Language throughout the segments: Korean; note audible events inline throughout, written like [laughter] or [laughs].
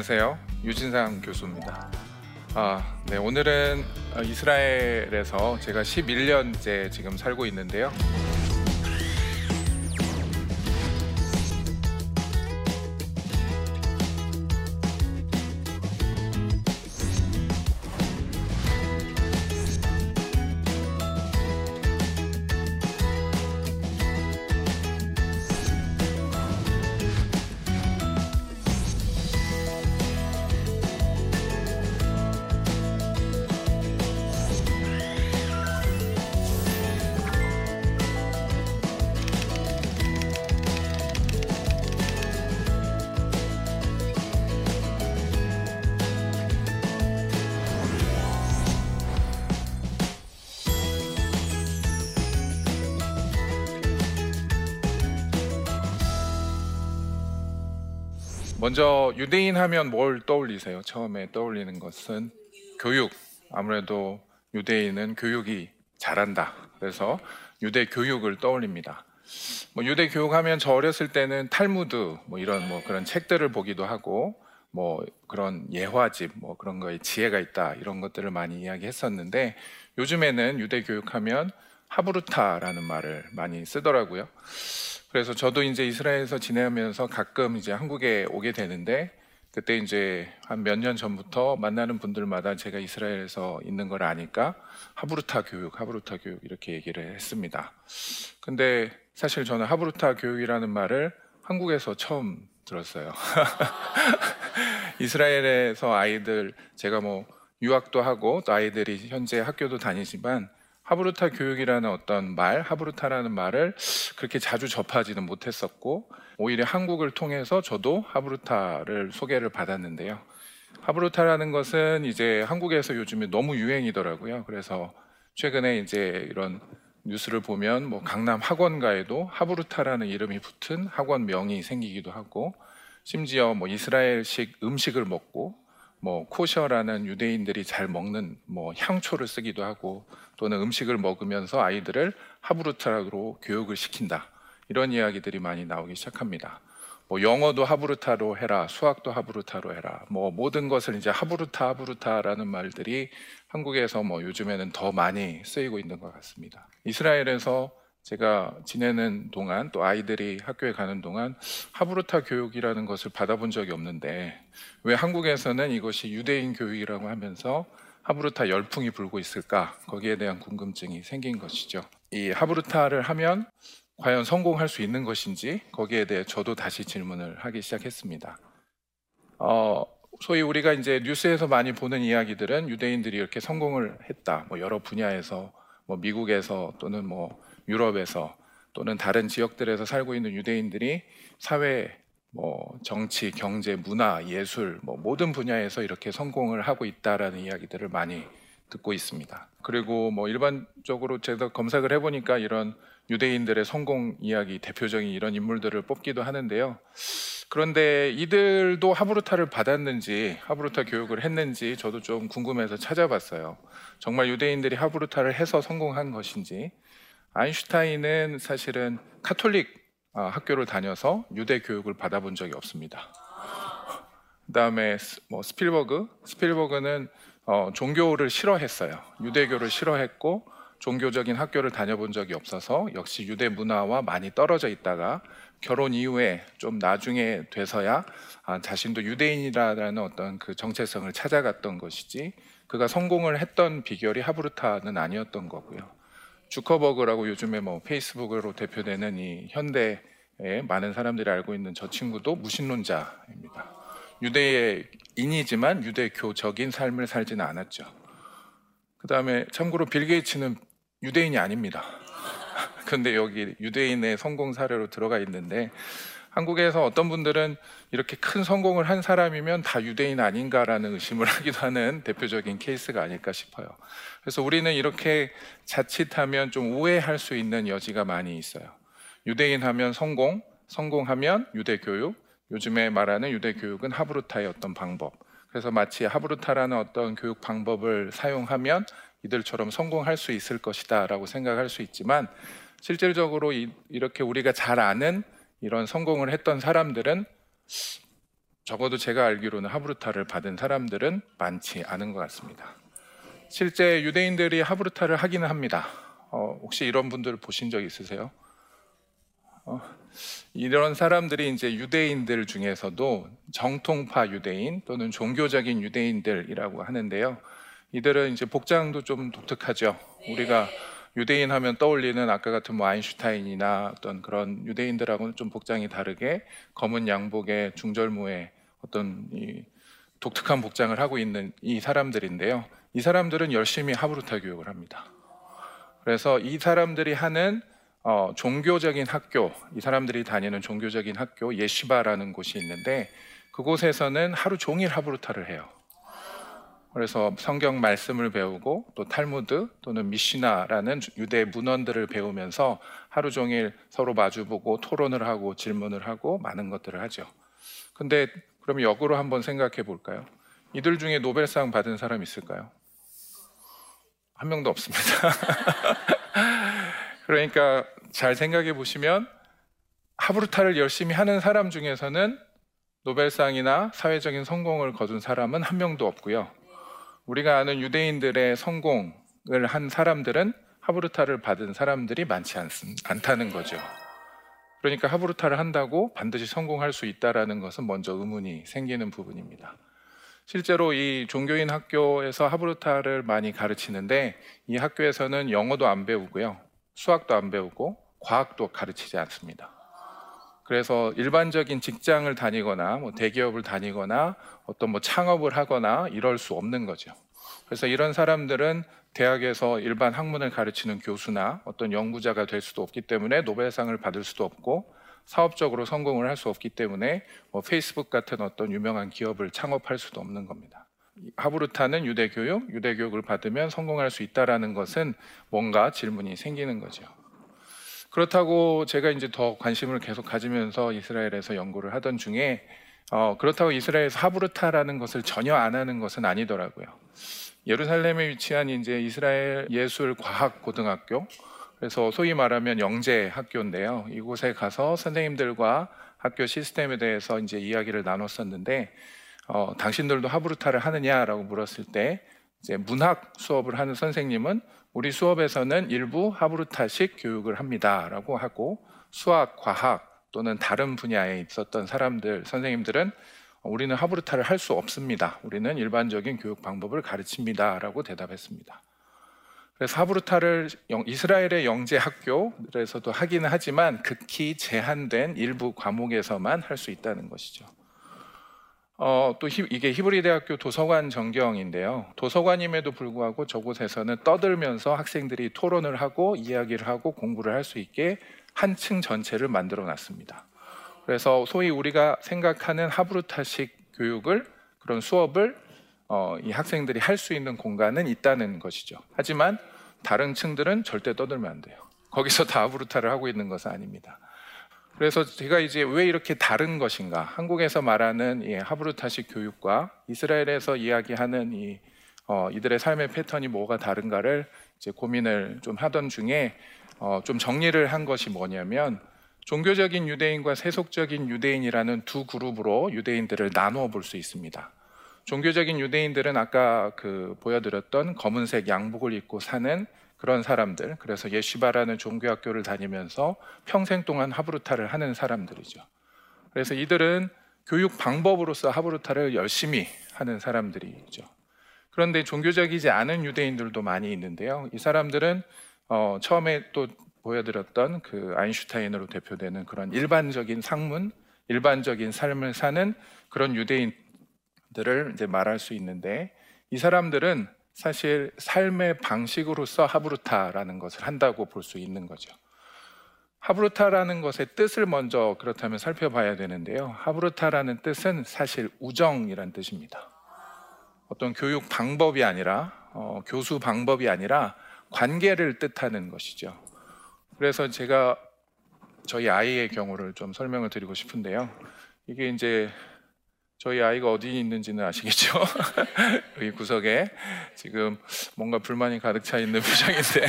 안녕하세요. 유진상 교수입니다. 아, 네, 오늘은 어, 이스라엘에서 제가 11년째 지금 살고 있는데요. 먼저 유대인 하면 뭘 떠올리세요? 처음에 떠올리는 것은 교육. 아무래도 유대인은 교육이 잘한다. 그래서 유대 교육을 떠올립니다. 뭐 유대 교육하면 저 어렸을 때는 탈무드 뭐 이런 뭐 그런 책들을 보기도 하고 뭐 그런 예화집 뭐 그런 거에 지혜가 있다 이런 것들을 많이 이야기했었는데 요즘에는 유대 교육하면 하브루타라는 말을 많이 쓰더라고요. 그래서 저도 이제 이스라엘에서 지내면서 가끔 이제 한국에 오게 되는데 그때 이제 한 몇 년 전부터 만나는 분들마다 제가 이스라엘에서 있는 걸 아니까 하브루타 교육, 하브루타 교육 이렇게 얘기를 했습니다. 근데 사실 저는 하브루타 교육이라는 말을 한국에서 처음 들었어요. [laughs] 이스라엘에서 아이들 제가 뭐 유학도 하고 또 아이들이 현재 학교도 다니지만 하브루타 교육이라는 어떤 말, 하브루타라는 말을 그렇게 자주 접하지는 못했었고 오히려 한국을 통해서 저도 하브루타를 소개를 받았는데요. 하브루타라는 것은 이제 한국에서 요즘에 너무 유행이더라고요. 그래서 최근에 이제 이런 뉴스를 보면 뭐 강남 학원가에도 하브루타라는 이름이 붙은 학원명이 생기기도 하고 심지어 뭐 이스라엘식 음식을 먹고 뭐 코셔라는 유대인들이 잘 먹는 뭐 향초를 쓰기도 하고 또는 음식을 먹으면서 아이들을 하브루타로 교육을 시킨다. 이런 이야기들이 많이 나오기 시작합니다. 뭐 영어도 하브루타로 해라, 수학도 하브루타로 해라. 뭐 모든 것을 이제 하브루타 하브루타라는 말들이 한국에서 뭐 요즘에는 더 많이 쓰이고 있는 것 같습니다. 이스라엘에서 제가 지내는 동안 또 아이들이 학교에 가는 동안 하브루타 교육이라는 것을 받아본 적이 없는데 왜 한국에서는 이것이 유대인 교육이라고 하면서 하브루타 열풍이 불고 있을까? 거기에 대한 궁금증이 생긴 것이죠. 이 하브루타를 하면 과연 성공할 수 있는 것인지 거기에 대해 저도 다시 질문을 하기 시작했습니다. 어, 소위 우리가 이제 뉴스에서 많이 보는 이야기들은 유대인들이 이렇게 성공을 했다. 뭐 여러 분야에서 뭐 미국에서 또는 뭐 유럽에서 또는 다른 지역들에서 살고 있는 유대인들이 사회, 뭐 정치, 경제, 문화, 예술 뭐 모든 분야에서 이렇게 성공을 하고 있다라는 이야기들을 많이 듣고 있습니다. 그리고 뭐 일반적으로 제가 검색을 해보니까 이런 유대인들의 성공 이야기 대표적인 이런 인물들을 뽑기도 하는데요. 그런데 이들도 하브루타를 받았는지 하브루타 교육을 했는지 저도 좀 궁금해서 찾아봤어요. 정말 유대인들이 하브루타를 해서 성공한 것인지 아인슈타인은 사실은 카톨릭 아, 학교를 다녀서 유대 교육을 받아본 적이 없습니다. 그다음에 뭐 스필버그, 스필버그는 어, 종교를 싫어했어요. 유대교를 싫어했고 종교적인 학교를 다녀본 적이 없어서 역시 유대 문화와 많이 떨어져 있다가 결혼 이후에 좀 나중에 돼서야 아, 자신도 유대인이라는 어떤 그 정체성을 찾아갔던 것이지 그가 성공을 했던 비결이 하브루타는 아니었던 거고요. 주커버그라고 요즘에 뭐 페이스북으로 대표되는 이 현대의 많은 사람들이 알고 있는 저 친구도 무신론자입니다. 유대인이지만 유대교적인 삶을 살지는 않았죠. 그 다음에 참고로 빌 게이츠는 유대인이 아닙니다. [laughs] 근데 여기 유대인의 성공 사례로 들어가 있는데 한국에서 어떤 분들은 이렇게 큰 성공을 한 사람이면 다 유대인 아닌가라는 의심을 [laughs] 하기도 하는 대표적인 케이스가 아닐까 싶어요. 그래서 우리는 이렇게 자칫하면 좀 오해할 수 있는 여지가 많이 있어요. 유대인 하면 성공, 성공하면 유대 교육, 요즘에 말하는 유대 교육은 하브루타의 어떤 방법. 그래서 마치 하브루타라는 어떤 교육 방법을 사용하면 이들처럼 성공할 수 있을 것이다라고 생각할 수 있지만 실질적으로 이, 렇게 우리가 잘 아는 이런 성공을 했던 사람들은 적어도 제가 알기로는 하브루타를 받은 사람들은 많지 않은 것 같습니다. 실제 유대인들이 하브루타를 하기는 합니다. 어, 혹시 이런 분들 보신 적 있으세요? 어, 이런 사람들이 이제 유대인들 중에서도 정통파 유대인 또는 종교적인 유대인들이라고 하는데요. 이들은 이제 복장도 좀 독특하죠. 우리가 유대인 하면 떠올리는 아까 같은 뭐 아인슈타인이나 어떤 그런 유대인들하고는 좀 복장이 다르게 검은 양복에 중절모에 어떤 이 독특한 복장을 하고 있는 이 사람들인데요. 이 사람들은 열심히 하브루타 교육을 합니다. 그래서 이 사람들이 하는 어, 종교적인 학교, 이 사람들이 다니는 종교적인 학교 예시바라는 곳이 있는데 그곳에서는 하루 종일 하브루타를 해요. 그래서 성경 말씀을 배우고 또 탈무드 또는 미시나라는 유대 문헌들을 배우면서 하루 종일 서로 마주보고 토론을 하고 질문을 하고 많은 것들을 하죠. 근데 그럼 역으로 한번 생각해 볼까요? 이들 중에 노벨상 받은 사람 있을까요? 한 명도 없습니다. [laughs] 그러니까 잘 생각해 보시면 하브루타를 열심히 하는 사람 중에서는 노벨상이나 사회적인 성공을 거둔 사람은 한 명도 없고요. 우리가 아는 유대인들의 성공을 한 사람들은 하브루타를 받은 사람들이 많지 않, 않다는 거죠. 그러니까 하브루타를 한다고 반드시 성공할 수 있다라는 것은 먼저 의문이 생기는 부분입니다. 실제로 이 종교인 학교에서 하브루타를 많이 가르치는데 이 학교에서는 영어도 안 배우고요. 수학도 안 배우고 과학도 가르치지 않습니다. 그래서 일반적인 직장을 다니거나 뭐 대기업을 다니거나 어떤 뭐 창업을 하거나 이럴 수 없는 거죠. 그래서 이런 사람들은 대학에서 일반 학문을 가르치는 교수나 어떤 연구자가 될 수도 없기 때문에 노벨상을 받을 수도 없고 사업적으로 성공을 할 수 없기 때문에 뭐 페이스북 같은 어떤 유명한 기업을 창업할 수도 없는 겁니다. 하브루타는 유대 교육, 유대 교육을 받으면 성공할 수 있다라는 것은 뭔가 질문이 생기는 거죠. 그렇다고 제가 이제 더 관심을 계속 가지면서 이스라엘에서 연구를 하던 중에 어, 그렇다고 이스라엘에서 하브르타라는 것을 전혀 안 하는 것은 아니더라고요. 예루살렘에 위치한 이제 이스라엘 예술 과학 고등학교 그래서 소위 말하면 영재 학교인데요. 이곳에 가서 선생님들과 학교 시스템에 대해서 이제 이야기를 나눴었는데 어, 당신들도 하브루타를 하느냐라고 물었을 때 이제 문학 수업을 하는 선생님은 우리 수업에서는 일부 하브루타식 교육을 합니다라고 하고 수학, 과학 또는 다른 분야에 있었던 사람들, 선생님들은 우리는 하브루타를 할 수 없습니다. 우리는 일반적인 교육 방법을 가르칩니다라고 대답했습니다. 그래서 하브루타를 이스라엘의 영재 학교에서도 하기는 하지만 극히 제한된 일부 과목에서만 할 수 있다는 것이죠. 어, 또 히, 이게 히브리 대학교 도서관 전경인데요. 도서관임에도 불구하고 저곳에서는 떠들면서 학생들이 토론을 하고 이야기를 하고 공부를 할 수 있게 한 층 전체를 만들어 놨습니다. 그래서 소위 우리가 생각하는 하브루타식 교육을 그런 수업을 어, 이 학생들이 할 수 있는 공간은 있다는 것이죠. 하지만 다른 층들은 절대 떠들면 안 돼요. 거기서 다 하브루타를 하고 있는 것은 아닙니다. 그래서 제가 이제 왜 이렇게 다른 것인가? 한국에서 말하는 이 하브루타식 교육과 이스라엘에서 이야기하는 이 어, 이들의 삶의 패턴이 뭐가 다른가를 이제 고민을 좀 하던 중에 어, 좀 정리를 한 것이 뭐냐면 종교적인 유대인과 세속적인 유대인이라는 두 그룹으로 유대인들을 나누어 볼 수 있습니다. 종교적인 유대인들은 아까 그 보여드렸던 검은색 양복을 입고 사는 그런 사람들, 그래서 예시바라는 종교학교를 다니면서 평생 동안 하브루타를 하는 사람들이죠. 그래서 이들은 교육 방법으로서 하브루타를 열심히 하는 사람들이죠. 그런데 종교적이지 않은 유대인들도 많이 있는데요. 이 사람들은 어, 처음에 또 보여드렸던 그 아인슈타인으로 대표되는 그런 일반적인 상문, 일반적인 삶을 사는 그런 유대인들을 이제 말할 수 있는데 이 사람들은 사실 삶의 방식으로서 하브루타라는 것을 한다고 볼 수 있는 거죠. 하브루타라는 것의 뜻을 먼저 그렇다면 살펴봐야 되는데요. 하브루타라는 뜻은 사실 우정이란 뜻입니다. 어떤 교육 방법이 아니라 어, 교수 방법이 아니라 관계를 뜻하는 것이죠. 그래서 제가 저희 아이의 경우를 좀 설명을 드리고 싶은데요. 이게 이제 저희 아이가 어디 있는지는 아시겠죠? [laughs] 여기 구석에 지금 뭔가 불만이 가득 차 있는 [laughs] 표정인데.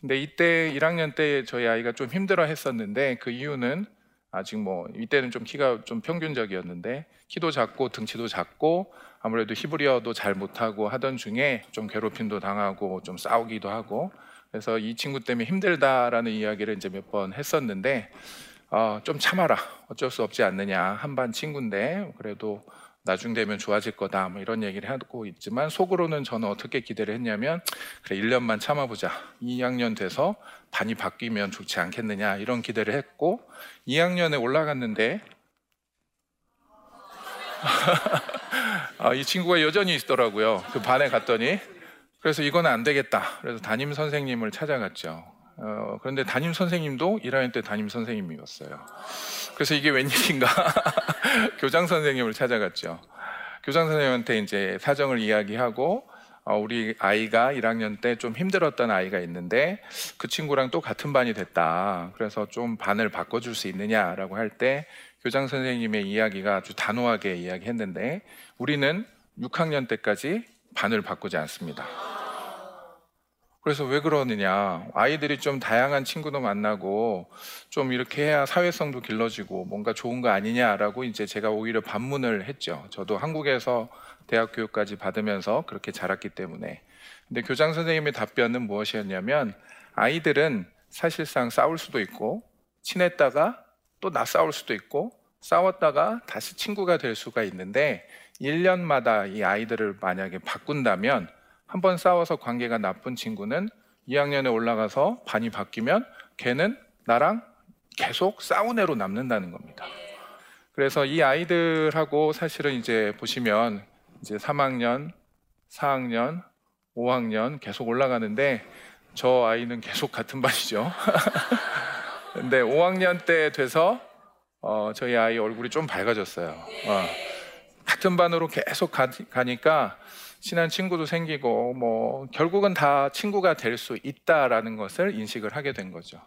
근데 이때 1학년 때 저희 아이가 좀 힘들어 했었는데 그 이유는 아직 뭐 이때는 좀 키가 좀 평균적이었는데 키도 작고 등치도 작고 아무래도 히브리어도 잘 못하고 하던 중에 좀 괴롭힘도 당하고 좀 싸우기도 하고 그래서 이 친구 때문에 힘들다라는 이야기를 이제 몇 번 했었는데 어, 좀 참아라. 어쩔 수 없지 않느냐. 한반 친구인데 그래도 나중 되면 좋아질 거다. 뭐 이런 얘기를 하고 있지만 속으로는 저는 어떻게 기대를 했냐면 그래 1년만 참아보자. 2학년 돼서 반이 바뀌면 좋지 않겠느냐 이런 기대를 했고 2학년에 올라갔는데 [laughs] 아, 이 친구가 여전히 있더라고요. 그 반에 갔더니. 그래서 이건 안 되겠다. 그래서 담임 선생님을 찾아갔죠 어, 그런데 담임 선생님도 1학년 때 담임 선생님이었어요 그래서 이게 웬일인가 [laughs] 교장 선생님을 찾아갔죠. 교장 선생님한테 이제 사정을 이야기하고 어, 우리 아이가 1학년 때 좀 힘들었던 아이가 있는데 그 친구랑 또 같은 반이 됐다. 그래서 좀 반을 바꿔줄 수 있느냐라고 할 때 교장 선생님의 이야기가 아주 단호하게 이야기했는데 우리는 6학년 때까지 반을 바꾸지 않습니다. 그래서 왜 그러느냐. 아이들이 좀 다양한 친구도 만나고 좀 이렇게 해야 사회성도 길러지고 뭔가 좋은 거 아니냐라고 이제 제가 오히려 반문을 했죠. 저도 한국에서 대학 교육까지 받으면서 그렇게 자랐기 때문에. 근데 교장 선생님의 답변은 무엇이었냐면 아이들은 사실상 싸울 수도 있고 친했다가 또 나 싸울 수도 있고 싸웠다가 다시 친구가 될 수가 있는데 1년마다 이 아이들을 만약에 바꾼다면 한 번 싸워서 관계가 나쁜 친구는 2학년에 올라가서 반이 바뀌면 걔는 나랑 계속 싸운 애로 남는다는 겁니다. 그래서 이 아이들하고 사실은 이제 보시면 이제 3학년, 4학년, 5학년 계속 올라가는데 저 아이는 계속 같은 반이죠. [laughs] 근데 5학년 때 돼서 어, 저희 아이 얼굴이 좀 밝아졌어요. 어, 같은 반으로 계속 가, 가니까 친한 친구도 생기고 뭐 결국은 다 친구가 될 수 있다라는 것을 인식을 하게 된 거죠.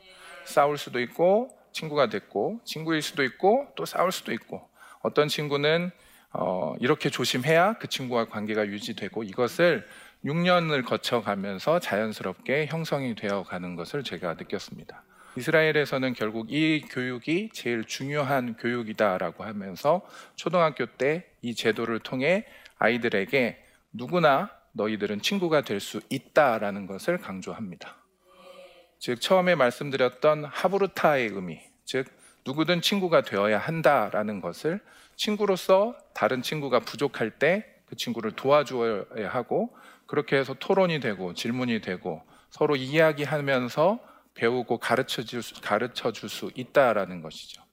싸울 수도 있고 친구가 됐고 친구일 수도 있고 또 싸울 수도 있고 어떤 친구는 어, 이렇게 조심해야 그 친구와 관계가 유지되고 이것을 6년을 거쳐가면서 자연스럽게 형성이 되어 가는 것을 제가 느꼈습니다. 이스라엘에서는 결국 이 교육이 제일 중요한 교육이다라고 하면서 초등학교 때 이 제도를 통해 아이들에게 누구나 너희들은 친구가 될 수 있다라는 것을 강조합니다. 즉 처음에 말씀드렸던 하브루타의 의미, 즉 누구든 친구가 되어야 한다라는 것을 친구로서 다른 친구가 부족할 때 그 친구를 도와줘야 하고 그렇게 해서 토론이 되고 질문이 되고 서로 이야기하면서 배우고 가르쳐 줄 수 있다라는 것이죠.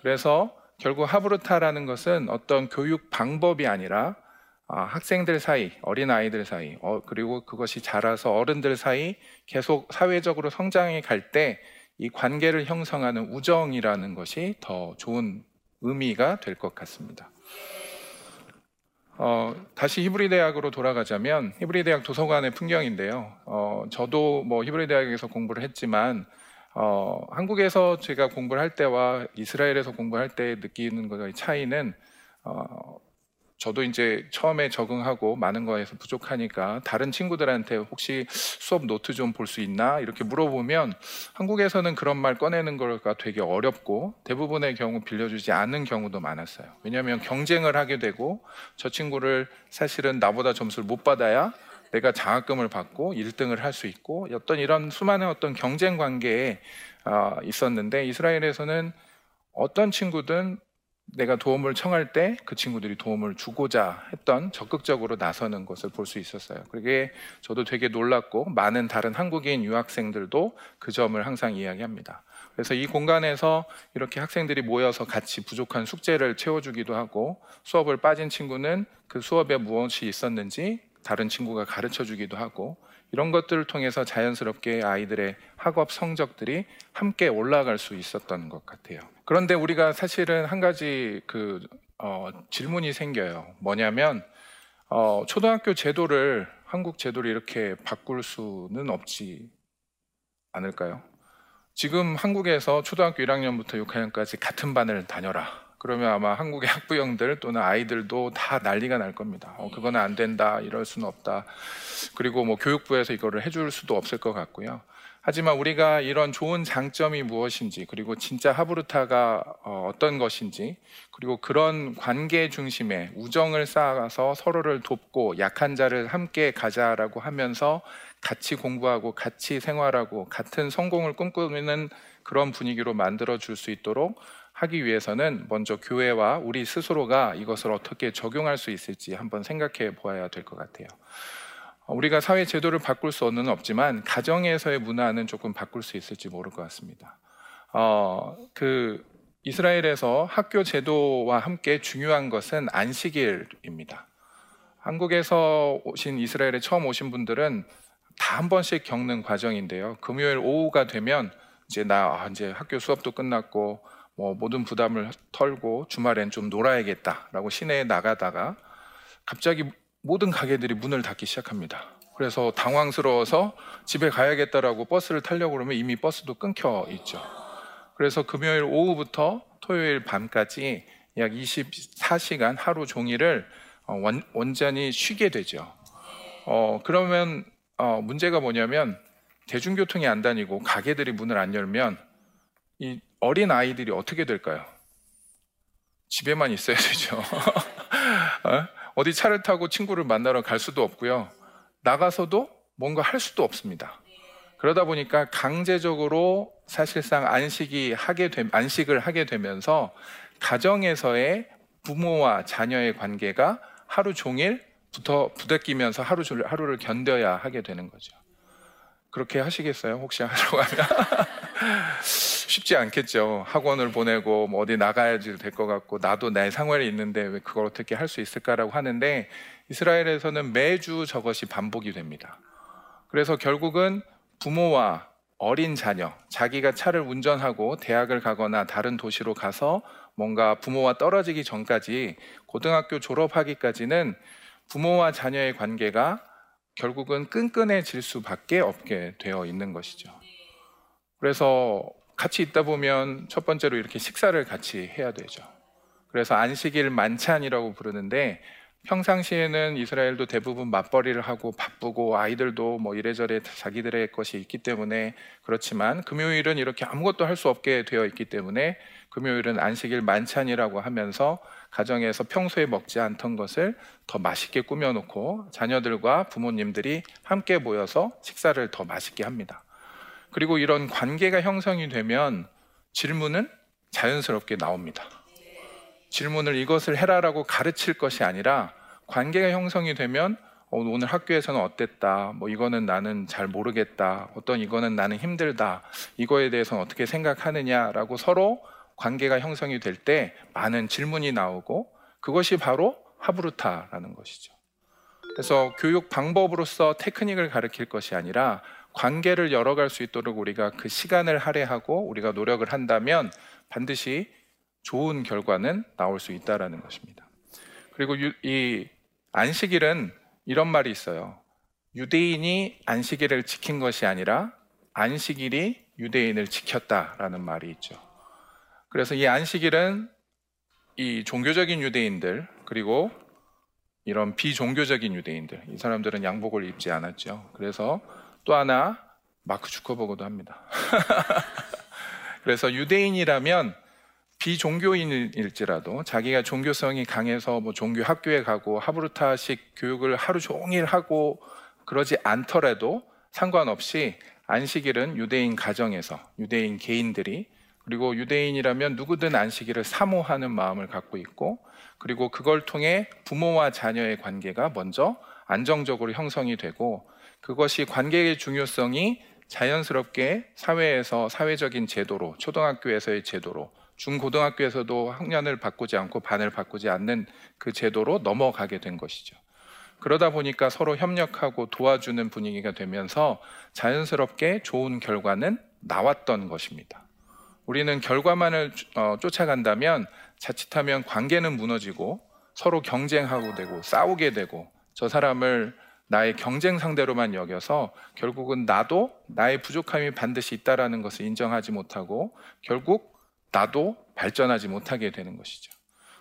그래서 결국 하브루타라는 것은 어떤 교육 방법이 아니라 아, 학생들 사이, 어린 아이들 사이, 어, 그리고 그것이 자라서 어른들 사이 계속 사회적으로 성장해 갈 때 이 관계를 형성하는 우정이라는 것이 더 좋은 의미가 될 것 같습니다. 어, 다시 히브리 대학으로 돌아가자면 히브리 대학 도서관의 풍경인데요. 어, 저도 뭐 히브리 대학에서 공부를 했지만 어, 한국에서 제가 공부를 할 때와 이스라엘에서 공부할 때 느끼는 것의 차이는 어, 저도 이제 처음에 적응하고 많은 거에서 부족하니까 다른 친구들한테 혹시 수업 노트 좀 볼 수 있나 이렇게 물어보면 한국에서는 그런 말 꺼내는 거가 되게 어렵고 대부분의 경우 빌려주지 않는 경우도 많았어요. 왜냐하면 경쟁을 하게 되고 저 친구를 사실은 나보다 점수를 못 받아야 내가 장학금을 받고 1등을 할 수 있고 어떤 이런 수많은 어떤 경쟁 관계에 아, 있었는데 이스라엘에서는 어떤 친구든 내가 도움을 청할 때 그 친구들이 도움을 주고자 했던 적극적으로 나서는 것을 볼 수 있었어요. 그게 저도 되게 놀랐고 많은 다른 한국인 유학생들도 그 점을 항상 이야기합니다. 그래서 이 공간에서 이렇게 학생들이 모여서 같이 부족한 숙제를 채워주기도 하고 수업을 빠진 친구는 그 수업에 무엇이 있었는지 다른 친구가 가르쳐 주기도 하고 이런 것들을 통해서 자연스럽게 아이들의 학업 성적들이 함께 올라갈 수 있었던 것 같아요. 그런데 우리가 사실은 한 가지 그 어, 질문이 생겨요. 뭐냐면 어, 초등학교 제도를 한국 제도를 이렇게 바꿀 수는 없지 않을까요? 지금 한국에서 초등학교 1학년부터 6학년까지 같은 반을 다녀라. 그러면 아마 한국의 학부형들 또는 아이들도 다 난리가 날 겁니다. 어, 그거는 안 된다, 이럴 수는 없다. 그리고 뭐 교육부에서 이거를 해줄 수도 없을 것 같고요. 하지만 우리가 이런 좋은 장점이 무엇인지 그리고 진짜 하브루타가 어, 어떤 것인지 그리고 그런 관계 중심에 우정을 쌓아서 서로를 돕고 약한 자를 함께 가자라고 하면서 같이 공부하고 같이 생활하고 같은 성공을 꿈꾸는 그런 분위기로 만들어 줄 수 있도록 하기 위해서는 먼저 교회와 우리 스스로가 이것을 어떻게 적용할 수 있을지 한번 생각해 보아야 될 것 같아요. 우리가 사회 제도를 바꿀 수는 없지만 가정에서의 문화는 조금 바꿀 수 있을지 모를 것 같습니다. 어, 그 이스라엘에서 학교 제도와 함께 중요한 것은 안식일입니다. 한국에서 오신 이스라엘에 처음 오신 분들은 다 한 번씩 겪는 과정인데요. 금요일 오후가 되면 이제 나 아, 이제 학교 수업도 끝났고 뭐 모든 부담을 털고 주말엔 좀 놀아야겠다라고 시내에 나가다가 갑자기 모든 가게들이 문을 닫기 시작합니다. 그래서 당황스러워서 집에 가야겠다라고 버스를 타려고 그러면 이미 버스도 끊겨 있죠. 그래서 금요일 오후부터 토요일 밤까지 약 24시간 하루 종일을 어, 원전히 쉬게 되죠. 어, 그러면 어, 문제가 뭐냐면 대중교통이 안 다니고 가게들이 문을 안 열면 이 어린 아이들이 어떻게 될까요? 집에만 있어야 되죠. [laughs] 어? 어디 차를 타고 친구를 만나러 갈 수도 없고요. 나가서도 뭔가 할 수도 없습니다. 그러다 보니까 강제적으로 사실상 안식이 하게 되, 안식을 하게 되면서 가정에서의 부모와 자녀의 관계가 하루 종일 붙어 부대끼면서 하루 하루를 견뎌야 하게 되는 거죠. 그렇게 하시겠어요? 혹시 하러 가면 [laughs] [sighs] 쉽지 않겠죠. 학원을 보내고 뭐 어디 나가야지 될 것 같고 나도 내 생활이 있는데 왜 그걸 어떻게 할 수 있을까라고 하는데 이스라엘에서는 매주 저것이 반복이 됩니다. 그래서 결국은 부모와 어린 자녀, 자기가 차를 운전하고 대학을 가거나 다른 도시로 가서 뭔가 부모와 떨어지기 전까지 고등학교 졸업하기까지는 부모와 자녀의 관계가 결국은 끈끈해질 수밖에 없게 되어 있는 것이죠. 그래서 같이 있다 보면 첫 번째로 이렇게 식사를 같이 해야 되죠. 그래서 안식일 만찬이라고 부르는데 평상시에는 이스라엘도 대부분 맞벌이를 하고 바쁘고 아이들도 뭐 이래저래 자기들의 것이 있기 때문에 그렇지만 금요일은 이렇게 아무것도 할 수 없게 되어 있기 때문에 금요일은 안식일 만찬이라고 하면서 가정에서 평소에 먹지 않던 것을 더 맛있게 꾸며놓고 자녀들과 부모님들이 함께 모여서 식사를 더 맛있게 합니다. 그리고 이런 관계가 형성이 되면 질문은 자연스럽게 나옵니다. 질문을 이것을 해라라고 가르칠 것이 아니라 관계가 형성이 되면 어, 오늘 학교에서는 어땠다. 뭐 이거는 나는 잘 모르겠다. 어떤 이거는 나는 힘들다. 이거에 대해서는 어떻게 생각하느냐라고 서로 관계가 형성이 될 때 많은 질문이 나오고 그것이 바로 하브루타라는 것이죠. 그래서 교육 방법으로서 테크닉을 가르칠 것이 아니라 관계를 열어갈 수 있도록 우리가 그 시간을 할애하고 우리가 노력을 한다면 반드시 좋은 결과는 나올 수 있다라는 것입니다. 그리고 이 안식일은 이런 말이 있어요. 유대인이 안식일을 지킨 것이 아니라 안식일이 유대인을 지켰다라는 말이 있죠. 그래서 이 안식일은 이 종교적인 유대인들 그리고 이런 비종교적인 유대인들 이 사람들은 양복을 입지 않았죠. 그래서 또 하나 마크 주커버그도 합니다. [laughs] 그래서 유대인이라면 비종교인일지라도 자기가 종교성이 강해서 뭐 종교 학교에 가고 하브루타식 교육을 하루 종일 하고 그러지 않더라도 상관없이 안식일은 유대인 가정에서 유대인 개인들이 그리고 유대인이라면 누구든 안식일을 사모하는 마음을 갖고 있고 그리고 그걸 통해 부모와 자녀의 관계가 먼저 안정적으로 형성이 되고 그것이 관계의 중요성이 자연스럽게 사회에서 사회적인 제도로 초등학교에서의 제도로 중고등학교에서도 학년을 바꾸지 않고 반을 바꾸지 않는 그 제도로 넘어가게 된 것이죠. 그러다 보니까 서로 협력하고 도와주는 분위기가 되면서 자연스럽게 좋은 결과는 나왔던 것입니다. 우리는 결과만을 어, 쫓아간다면 자칫하면 관계는 무너지고 서로 경쟁하고 되고 싸우게 되고 저 사람을 나의 경쟁 상대로만 여겨서 결국은 나도 나의 부족함이 반드시 있다라는 것을 인정하지 못하고 결국 나도 발전하지 못하게 되는 것이죠.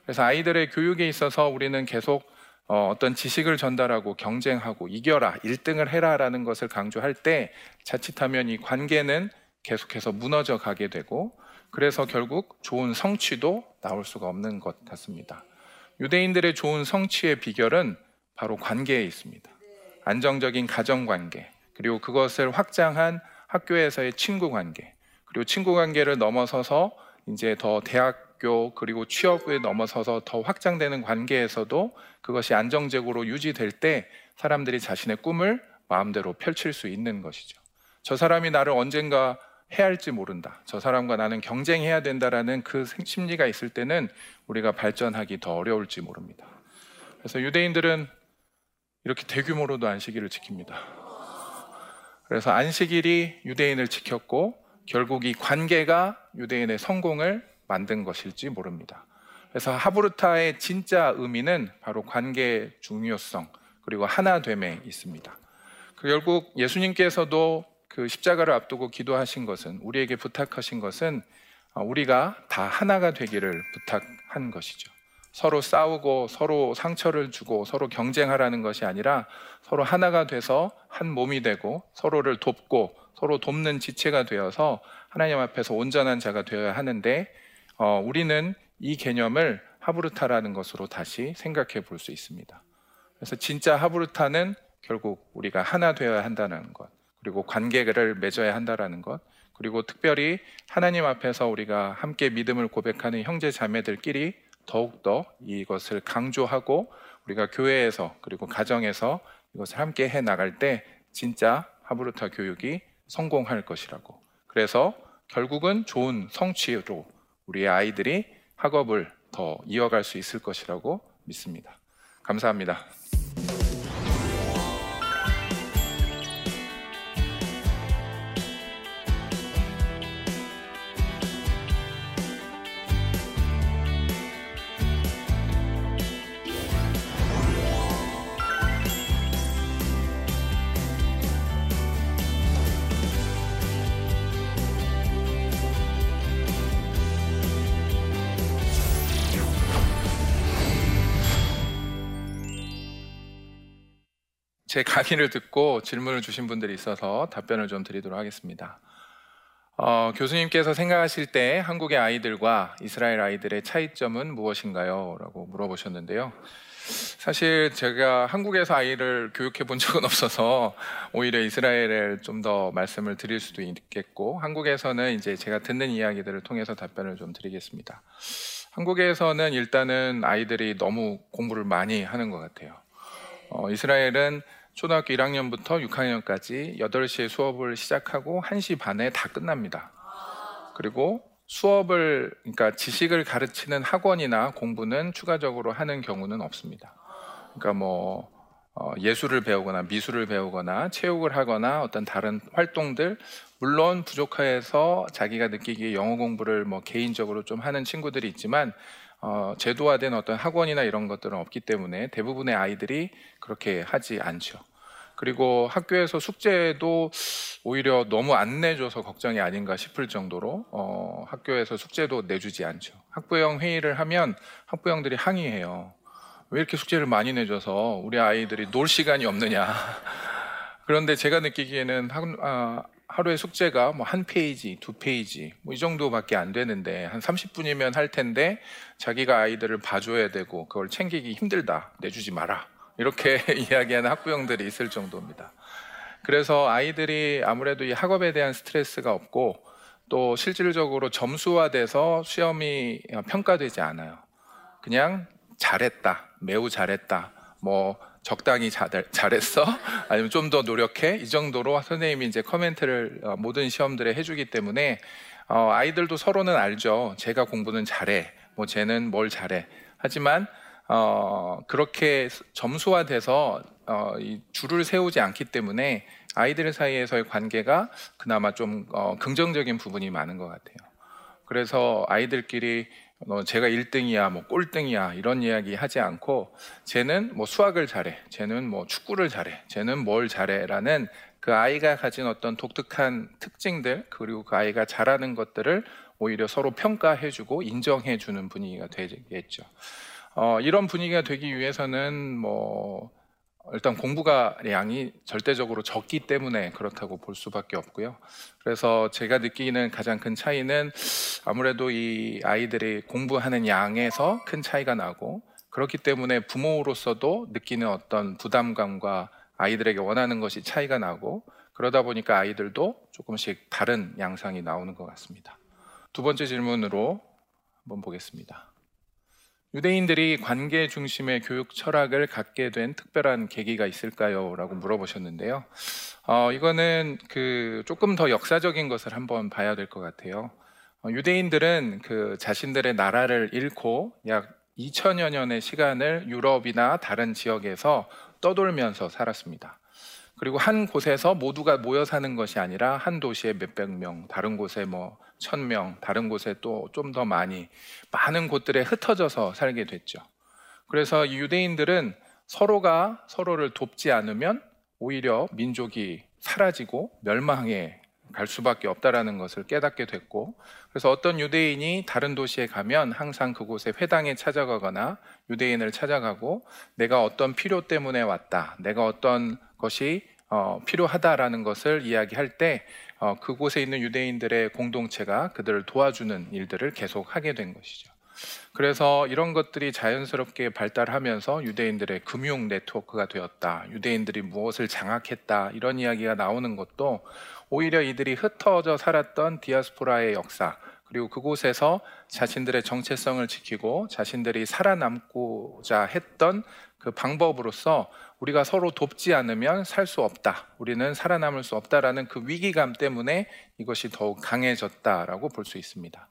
그래서 아이들의 교육에 있어서 우리는 계속 어, 어떤 지식을 전달하고 경쟁하고 이겨라, 1등을 해라라는 것을 강조할 때 자칫하면 이 관계는 계속해서 무너져 가게 되고 그래서 결국 좋은 성취도 나올 수가 없는 것 같습니다. 유대인들의 좋은 성취의 비결은 바로 관계에 있습니다. 안정적인 가정 관계, 그리고 그것을 확장한 학교에서의 친구 관계, 그리고 친구 관계를 넘어서서 이제 더 대학교 그리고 취업에 넘어서서 더 확장되는 관계에서도 그것이 안정적으로 유지될 때 사람들이 자신의 꿈을 마음대로 펼칠 수 있는 것이죠. 저 사람이 나를 언젠가 해할지 모른다. 저 사람과 나는 경쟁해야 된다라는 그 심리가 있을 때는 우리가 발전하기 더 어려울지 모릅니다. 그래서 유대인들은 이렇게 대규모로도 안식일을 지킵니다. 그래서 안식일이 유대인을 지켰고 결국 이 관계가 유대인의 성공을 만든 것일지 모릅니다. 그래서 하브르타의 진짜 의미는 바로 관계의 중요성 그리고 하나됨에 있습니다. 그 결국 예수님께서도 그 십자가를 앞두고 기도하신 것은 우리에게 부탁하신 것은 우리가 다 하나가 되기를 부탁한 것이죠. 서로 싸우고 서로 상처를 주고 서로 경쟁하라는 것이 아니라 서로 하나가 돼서 한 몸이 되고 서로를 돕고 서로 돕는 지체가 되어서 하나님 앞에서 온전한 자가 되어야 하는데 어, 우리는 이 개념을 하브르타라는 것으로 다시 생각해 볼 수 있습니다. 그래서 진짜 하브르타는 결국 우리가 하나 되어야 한다는 것, 그리고 관계를 맺어야 한다는 것, 그리고 특별히 하나님 앞에서 우리가 함께 믿음을 고백하는 형제 자매들끼리 더욱더 이것을 강조하고 우리가 교회에서 그리고 가정에서 이것을 함께 해 나갈 때 진짜 하브루타 교육이 성공할 것이라고. 그래서 결국은 좋은 성취로 우리 아이들이 학업을 더 이어갈 수 있을 것이라고 믿습니다. 감사합니다. 제 강의를 듣고 질문을 주신 분들이 있어서 답변을 좀 드리도록 하겠습니다. 어, 교수님께서 생각하실 때 한국의 아이들과 이스라엘 아이들의 차이점은 무엇인가요? 라고 물어보셨는데요. 사실 제가 한국에서 아이를 교육해 본 적은 없어서 오히려 이스라엘에 좀더 말씀을 드릴 수도 있겠고 한국에서는 이제 제가 듣는 이야기들을 통해서 답변을 좀 드리겠습니다. 한국에서는 일단은 아이들이 너무 공부를 많이 하는 것 같아요. 어, 이스라엘은 초등학교 1학년부터 6학년까지 8시에 수업을 시작하고 1시 반에 다 끝납니다. 그리고 수업을, 그러니까 지식을 가르치는 학원이나 공부는 추가적으로 하는 경우는 없습니다. 그러니까 뭐, 어, 예술을 배우거나 미술을 배우거나 체육을 하거나 어떤 다른 활동들, 물론 부족해서 자기가 느끼기에 영어 공부를 뭐 개인적으로 좀 하는 친구들이 있지만 어, 제도화된 어떤 학원이나 이런 것들은 없기 때문에 대부분의 아이들이 그렇게 하지 않죠. 그리고 학교에서 숙제도 오히려 너무 안 내줘서 걱정이 아닌가 싶을 정도로 어, 학교에서 숙제도 내주지 않죠. 학부형 회의를 하면 학부형들이 항의해요. 왜 이렇게 숙제를 많이 내줘서 우리 아이들이 놀 시간이 없느냐. [laughs] 그런데 제가 느끼기에는 아, 하루에 숙제가 뭐 한 페이지, 두 페이지, 뭐 이 정도밖에 안 되는데 한 30분이면 할 텐데 자기가 아이들을 봐줘야 되고 그걸 챙기기 힘들다. 내주지 마라. 이렇게 [laughs] 이야기하는 학부형들이 있을 정도입니다. 그래서 아이들이 아무래도 이 학업에 대한 스트레스가 없고 또 실질적으로 점수화돼서 시험이 평가되지 않아요. 그냥 잘했다, 매우 잘했다, 뭐 적당히 잘, 잘했어? [laughs] 아니면 좀 더 노력해? 이 정도로 선생님이 이제 커멘트를 어, 모든 시험들에 해주기 때문에 어, 아이들도 서로는 알죠. 제가 공부는 잘해. 뭐 쟤는 뭘 잘해. 하지만 어, 그렇게 점수화돼서 어, 이 줄을 세우지 않기 때문에 아이들 사이에서의 관계가 그나마 좀 어, 긍정적인 부분이 많은 것 같아요. 그래서 아이들끼리 어, 제가 1등이야, 뭐 꼴등이야 이런 이야기 하지 않고 쟤는 뭐 수학을 잘해, 쟤는 뭐 축구를 잘해, 쟤는 뭘 잘해라는 그 아이가 가진 어떤 독특한 특징들 그리고 그 아이가 잘하는 것들을 오히려 서로 평가해주고 인정해주는 분위기가 되겠죠. 어, 이런 분위기가 되기 위해서는 뭐 일단 공부가 양이 절대적으로 적기 때문에 그렇다고 볼 수밖에 없고요. 그래서 제가 느끼는 가장 큰 차이는 아무래도 이 아이들이 공부하는 양에서 큰 차이가 나고 그렇기 때문에 부모로서도 느끼는 어떤 부담감과 아이들에게 원하는 것이 차이가 나고 그러다 보니까 아이들도 조금씩 다른 양상이 나오는 것 같습니다. 두 번째 질문으로 한번 보겠습니다. 유대인들이 관계 중심의 교육 철학을 갖게 된 특별한 계기가 있을까요? 라고 물어보셨는데요. 어, 이거는 그 조금 더 역사적인 것을 한번 봐야 될 것 같아요. 어, 유대인들은 그 자신들의 나라를 잃고 약 2000여 년의 시간을 유럽이나 다른 지역에서 떠돌면서 살았습니다. 그리고 한 곳에서 모두가 모여 사는 것이 아니라 한 도시에 몇백 명, 다른 곳에 뭐천 명, 다른 곳에 또 좀 더 많이 많은 곳들에 흩어져서 살게 됐죠. 그래서 유대인들은 서로가 서로를 돕지 않으면 오히려 민족이 사라지고 멸망해 갈 수밖에 없다라는 것을 깨닫게 됐고 그래서 어떤 유대인이 다른 도시에 가면 항상 그곳에 회당에 찾아가거나 유대인을 찾아가고 내가 어떤 필요 때문에 왔다 내가 어떤 것이 어, 필요하다라는 것을 이야기할 때 어, 그곳에 있는 유대인들의 공동체가 그들을 도와주는 일들을 계속 하게 된 것이죠. 그래서 이런 것들이 자연스럽게 발달하면서 유대인들의 금융 네트워크가 되었다. 유대인들이 무엇을 장악했다. 이런 이야기가 나오는 것도 오히려 이들이 흩어져 살았던 디아스포라의 역사, 그리고 그곳에서 자신들의 정체성을 지키고 자신들이 살아남고자 했던 그 방법으로서 우리가 서로 돕지 않으면 살 수 없다. 우리는 살아남을 수 없다라는 그 위기감 때문에 이것이 더욱 강해졌다라고 볼 수 있습니다.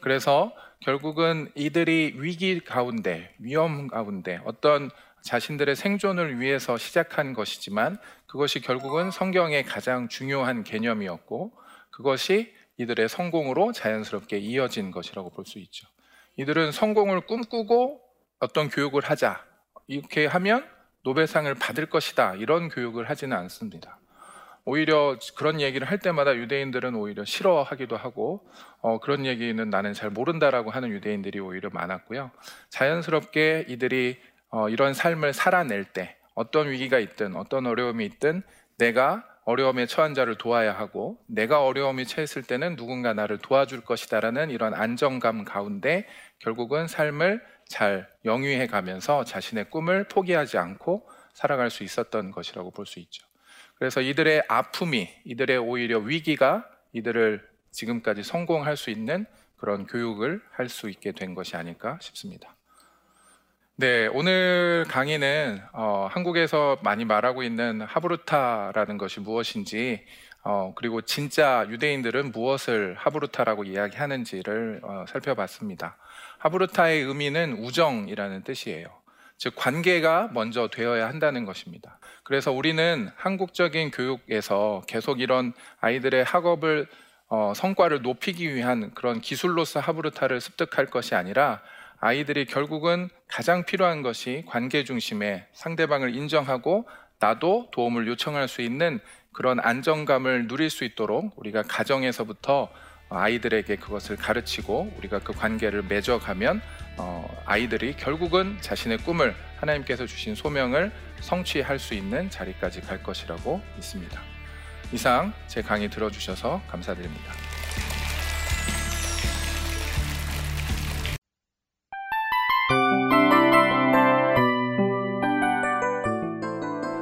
그래서 결국은 이들이 위기 가운데, 위험 가운데 어떤 자신들의 생존을 위해서 시작한 것이지만 그것이 결국은 성경의 가장 중요한 개념이었고 그것이 이들의 성공으로 자연스럽게 이어진 것이라고 볼 수 있죠. 이들은 성공을 꿈꾸고 어떤 교육을 하자. 이렇게 하면 노벨상을 받을 것이다. 이런 교육을 하지는 않습니다. 오히려 그런 얘기를 할 때마다 유대인들은 오히려 싫어하기도 하고 어, 그런 얘기는 나는 잘 모른다라고 하는 유대인들이 오히려 많았고요. 자연스럽게 이들이 어, 이런 삶을 살아낼 때 어떤 위기가 있든 어떤 어려움이 있든 내가 어려움에 처한 자를 도와야 하고 내가 어려움이 처했을 때는 누군가 나를 도와줄 것이다라는 이런 안정감 가운데 결국은 삶을 잘 영위해 가면서 자신의 꿈을 포기하지 않고 살아갈 수 있었던 것이라고 볼 수 있죠. 그래서 이들의 아픔이, 이들의 오히려 위기가 이들을 지금까지 성공할 수 있는 그런 교육을 할 수 있게 된 것이 아닐까 싶습니다. 네, 오늘 강의는 어, 한국에서 많이 말하고 있는 하브루타라는 것이 무엇인지 어, 그리고 진짜 유대인들은 무엇을 하브루타라고 이야기하는지를 어, 살펴봤습니다. 하브루타의 의미는 우정이라는 뜻이에요. 즉 관계가 먼저 되어야 한다는 것입니다. 그래서 우리는 한국적인 교육에서 계속 이런 아이들의 학업을 어, 성과를 높이기 위한 그런 기술로서 하브루타를 습득할 것이 아니라 아이들이 결국은 가장 필요한 것이 관계 중심의 상대방을 인정하고 나도 도움을 요청할 수 있는 그런 안정감을 누릴 수 있도록 우리가 가정에서부터 아이들에게 그것을 가르치고 우리가 그 관계를 맺어가면 어, 아이들이 결국은 자신의 꿈을 하나님께서 주신 소명을 성취할 수 있는 자리까지 갈 것이라고 믿습니다. 이상 제 강의 들어주셔서 감사드립니다.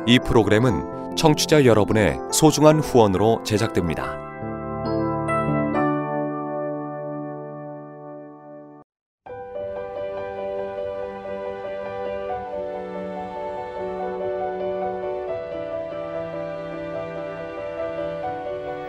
이 프로그램은 청취자 여러분의 소중한 후원으로 제작됩니다.